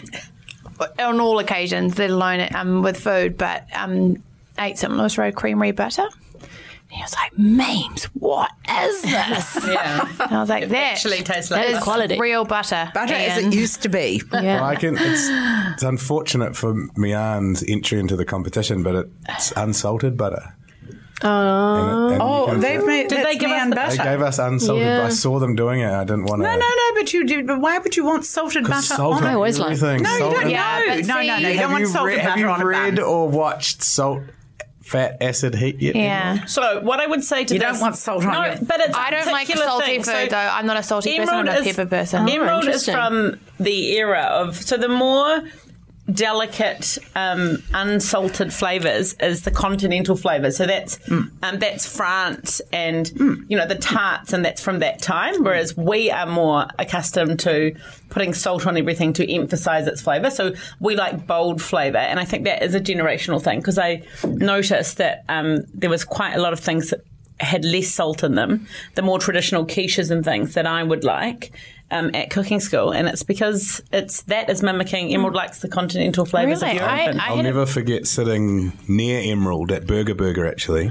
on all occasions, let alone um, with food, but um, ate some Lewis Road creamery butter. And he was like, "Memes, what is this?" Yeah. And I was like, "That actually tastes like that is. Quality. real butter, butter as it used to be. Yeah. I can, it's, it's unfortunate for Miann's entry into the competition, but it's unsalted butter. And and Oh, can- they've made Did they give us and the- butter. They gave us unsalted. Yeah. I saw them doing it. I didn't want to. no, no, no. But you did. But why would you want salted butter Salt on on? I always like- everything. No, you don't. Yeah, no, but no, no, no. You don't want you, salted read, have butter you on a read or watched Salt, Fat, Acid, Heat yet? Yeah. So what I would say to You this, don't want salt on no, your- but it's I a don't like salty thing. food So though. I'm not a salty person. I'm a pepper person. Emerald oh, is from the era of so the more delicate um, unsalted flavors is the continental flavor. So that's Mm. um, that's France and you know the tarts and that's from that time. Whereas we are more accustomed to putting salt on everything to emphasize its flavor. So we like bold flavor, and I think that is a generational thing because I noticed that um, there was quite a lot of things that had less salt in them, the more traditional quiches and things that I would like um, at cooking school, and it's because it's that is mimicking. Emerald likes the continental flavors Really? of Europe. I- and- I- I'll had a- never forget sitting near Emerald at Burger Burger actually.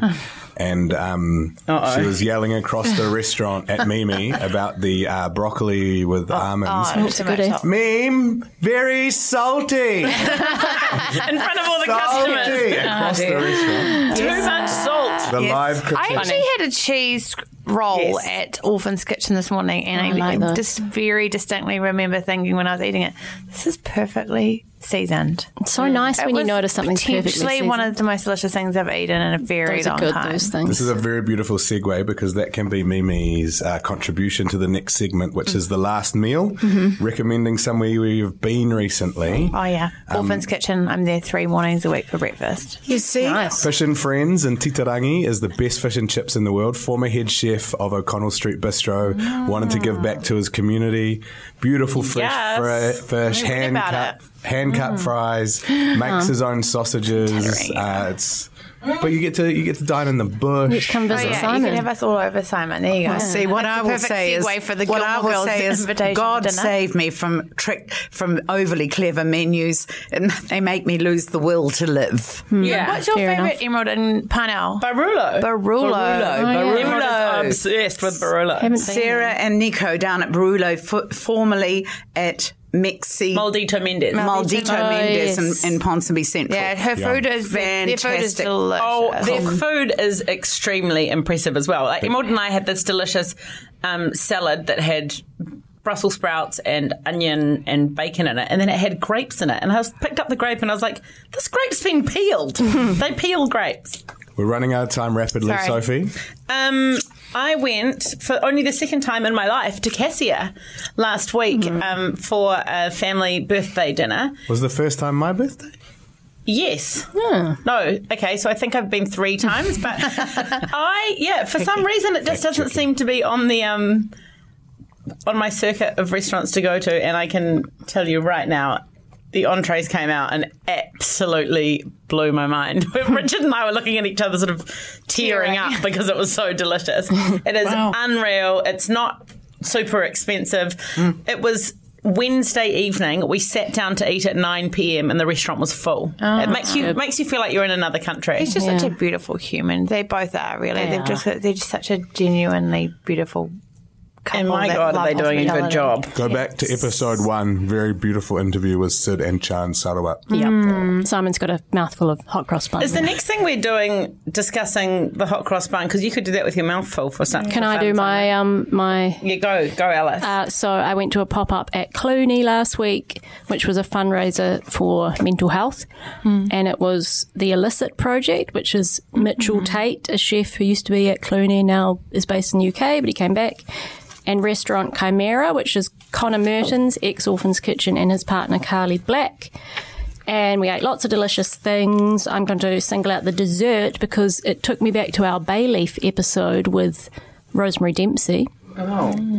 And um, she was yelling across the restaurant at Mimi about the uh, broccoli with almonds. Oh, It's too a good much idea. Meme, very salty. in front of all the salty customers. across the restaurant. Too much salt. The Yes. live I actually had a cheese roll Yes. at Orphan's Kitchen this morning, and I, I like those. just very distinctly remember thinking when I was eating it, "This is perfectly seasoned." It's so nice It when you notice something's perfectly potentially seasoned. one of the most delicious things I've eaten in a very Those long good, time. those things. This is a very beautiful segue because that can be Mimi's uh, contribution to the next segment, which is the last meal, recommending somewhere you've been recently. Oh yeah, Um, Orphan's Kitchen. I'm there three mornings a week for breakfast. You see, nice. Fish and Friends in Titirangi is the best fish and chips in the world. Former head chef of O'Connell Street Bistro wanted to give back to his community. Beautiful fresh Yes. fri- fish, hand cut, it. Hand cut fries. Makes his own sausages. Uh, it's but you get to you get to dine in the bush. You Come Oh visit yeah, you can have us all over, Simon. There you go. See what That's I the will say is segue for the what I Gilmore will say is God save me from trick from overly clever menus, and they make me lose the will to live. Yeah. What's your Fair favourite emerald in Parnell? Barulo. Barulo. Barulo, Emerald Barulo. is obsessed with Barulo. Haven't been Sarah and Nico down at Barulo, f- formerly at Mexi. Maldito Mendez. Maldito Oh, Mendez yes. in, in Ponsonby Central. Yeah, her food is their food is Fantastic. delicious. Oh, their food is extremely impressive as well. Like Emerald and I had this delicious um, salad that had Brussels sprouts and onion and bacon in it, and then it had grapes in it. And I was, picked up the grape and I was like, "This grape's been peeled. they peel grapes." We're running out of time rapidly, Sorry. Sophie. Um, I went for only the second time in my life to Cassia last week um, for a family birthday dinner. Was the first time my birthday? Yes. No. Okay. So I think I've been three times, but I yeah. For some reason, it just doesn't seem to be on the um on my circuit of restaurants to go to, and I can tell you right now, the entrees came out and absolutely blew my mind. Richard and I were looking at each other, sort of tearing Tearing. up because it was so delicious. It is unreal. It's not super expensive. Mm. It was. Wednesday evening, we sat down to eat at 9 p.m. and the restaurant was full. it makes you ah. makes you feel like you're in another country. He's just such a beautiful human. They both are really. They They're are. just they're just such a genuinely beautiful. And my that God, are they doing a good job? Go back to episode one. Very beautiful interview with Sid and Chand Sahrawat. Yep. Simon's got a mouthful of hot cross bun. Is the next thing we're doing discussing the hot cross bun? Because you could do that with your mouthful for something. Can for I do my um my Yeah, go, go, Alice. Uh, so I went to a pop up at Clooney last week, which was a fundraiser for mental health, and it was the Illicit Project, which is Mitchell Tate, a chef who used to be at Clooney, now is based in the UK, but he came back. And Restaurant Chimera, which is Connor Mertens, ex Orphan's Kitchen, and his partner Carly Black. And we ate lots of delicious things. I'm going to single out the dessert because it took me back to our bay leaf episode with Rosemary Dempsey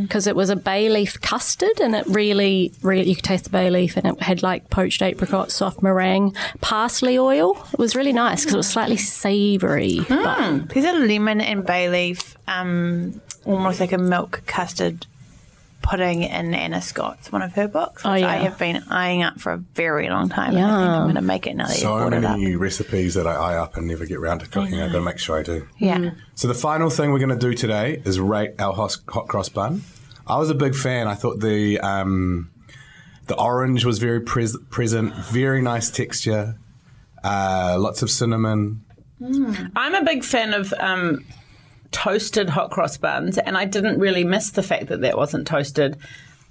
because it was a bay leaf custard and it really, really, you could taste the bay leaf and it had like poached apricot, soft meringue, parsley oil. It was really nice because it was slightly savoury. But There's a lemon and bay leaf, um, almost like a milk custard pudding in Anna Scott's one of her books, which Oh, yeah. I have been eyeing up for a very long time. And I think I'm going to make it now that So you've brought it up. many recipes that I eye up and never get round to cooking. I've got to make sure I do. Yeah. So the final thing we're going to do today is rate our hot, hot cross bun. I was a big fan. I thought the um, the orange was very pres- present, very nice texture, uh, lots of cinnamon. I'm a big fan of um, toasted hot cross buns, and I didn't really miss the fact that that wasn't toasted.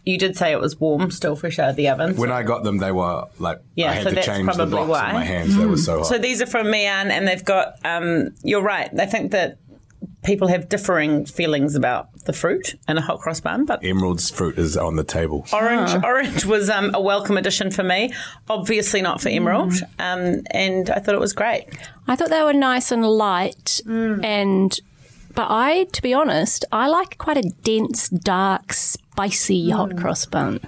You did say it was warm, still fresh out of the oven. When I got them, they were like Yeah, I had so to that's change the blocks why. in my hands. They were so hot. So these are from Miann, and they've got. Um, you're right. I think that people have differing feelings about the fruit and a hot cross bun, but Emerald's fruit is on the table. orange orange was um, a welcome addition for me. Obviously not for Emerald, um, and I thought it was great. I thought they were nice and light and. But I, to be honest, I like quite a dense, dark, spicy hot hmm. cross bun.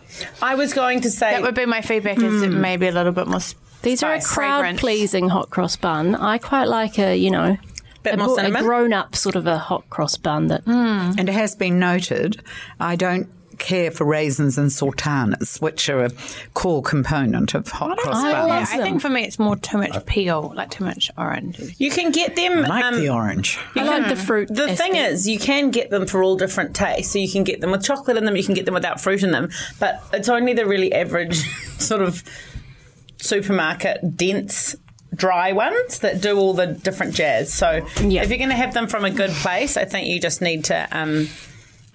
I was going to say That would be my feedback is it hmm. maybe a little bit more s- These are a crowd fragrance. pleasing hot cross bun. I quite like a, you know, Bit a, more bo- a cinnamon? grown up sort of a hot cross bun that hmm. And it has been noted, I don't care for raisins and sultanas, which are a core component of hot cross I buns. Yeah, love I think for me it's more too much peel, like too much orange. you can get them. I like um, the orange. I like the fruit. The thing is, you can get them for all different tastes. So you can get them with chocolate in them, you can get them without fruit in them, but it's only the really average sort of supermarket dense dry ones that do all the different jazz. So Yeah. if you're going to have them from a good place, I think you just need to. Um,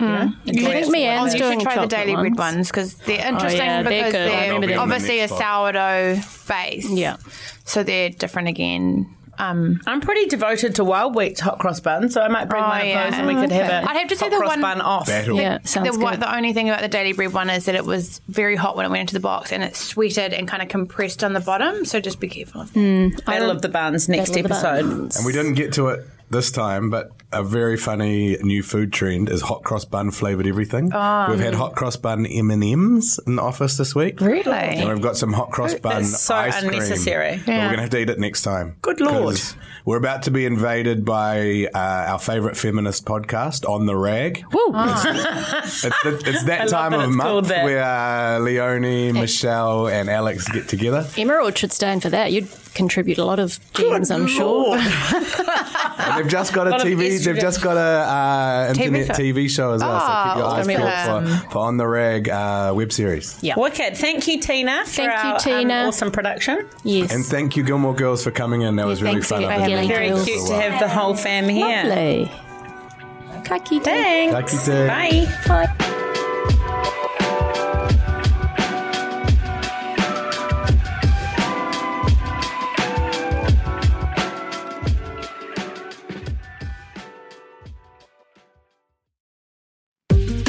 you know, I think Miann's you doing should try the daily ones. bread ones because they're interesting yeah, they're because they're, remember them. obviously a sourdough base. Yeah. So they're different again. Um, I'm pretty devoted to wild wheat hot cross buns, so I might bring Oh, one of yeah. those and we could have a I'd have to say the one- bun off. Battle. Yeah, sounds the, one- good. the only thing about the daily bread one is that it was very hot when it went into the box and it sweated and kind of compressed on the bottom. So just be careful. of that. Battle of the buns next Battle the episode. Buns. And we didn't get to it this time, but a very funny new food trend is hot cross bun flavored everything. We've had hot cross bun M and M's in the office this week. Really? And we've got some hot cross bun That's so ice cream. unnecessary. But we're going to have to eat it next time. Good lord! We're about to be invaded by uh, our favourite feminist podcast, On the Rag. Woo. It's, the, it's that love time that of it's month where uh, Leonie, Michelle, and Alex get together. Emerald should stand for that. You'd contribute a lot of gems, I'm sure. They've just got a Lot of TV. They've just got a uh, internet show. TV show as well. so keep your Oh, eyes awesome. peeled for, for On the Rag uh, web series. Yeah. Wicked. Thank you, Tina, for Thank you, our, um, Tina. awesome production. Yes. And thank you, Gilmore Girls, for coming in. That was really fun. for I've been Very Girls. cute to have the whole fam here. Lovely. Kaki Thanks. Lucky day. Bye. Bye.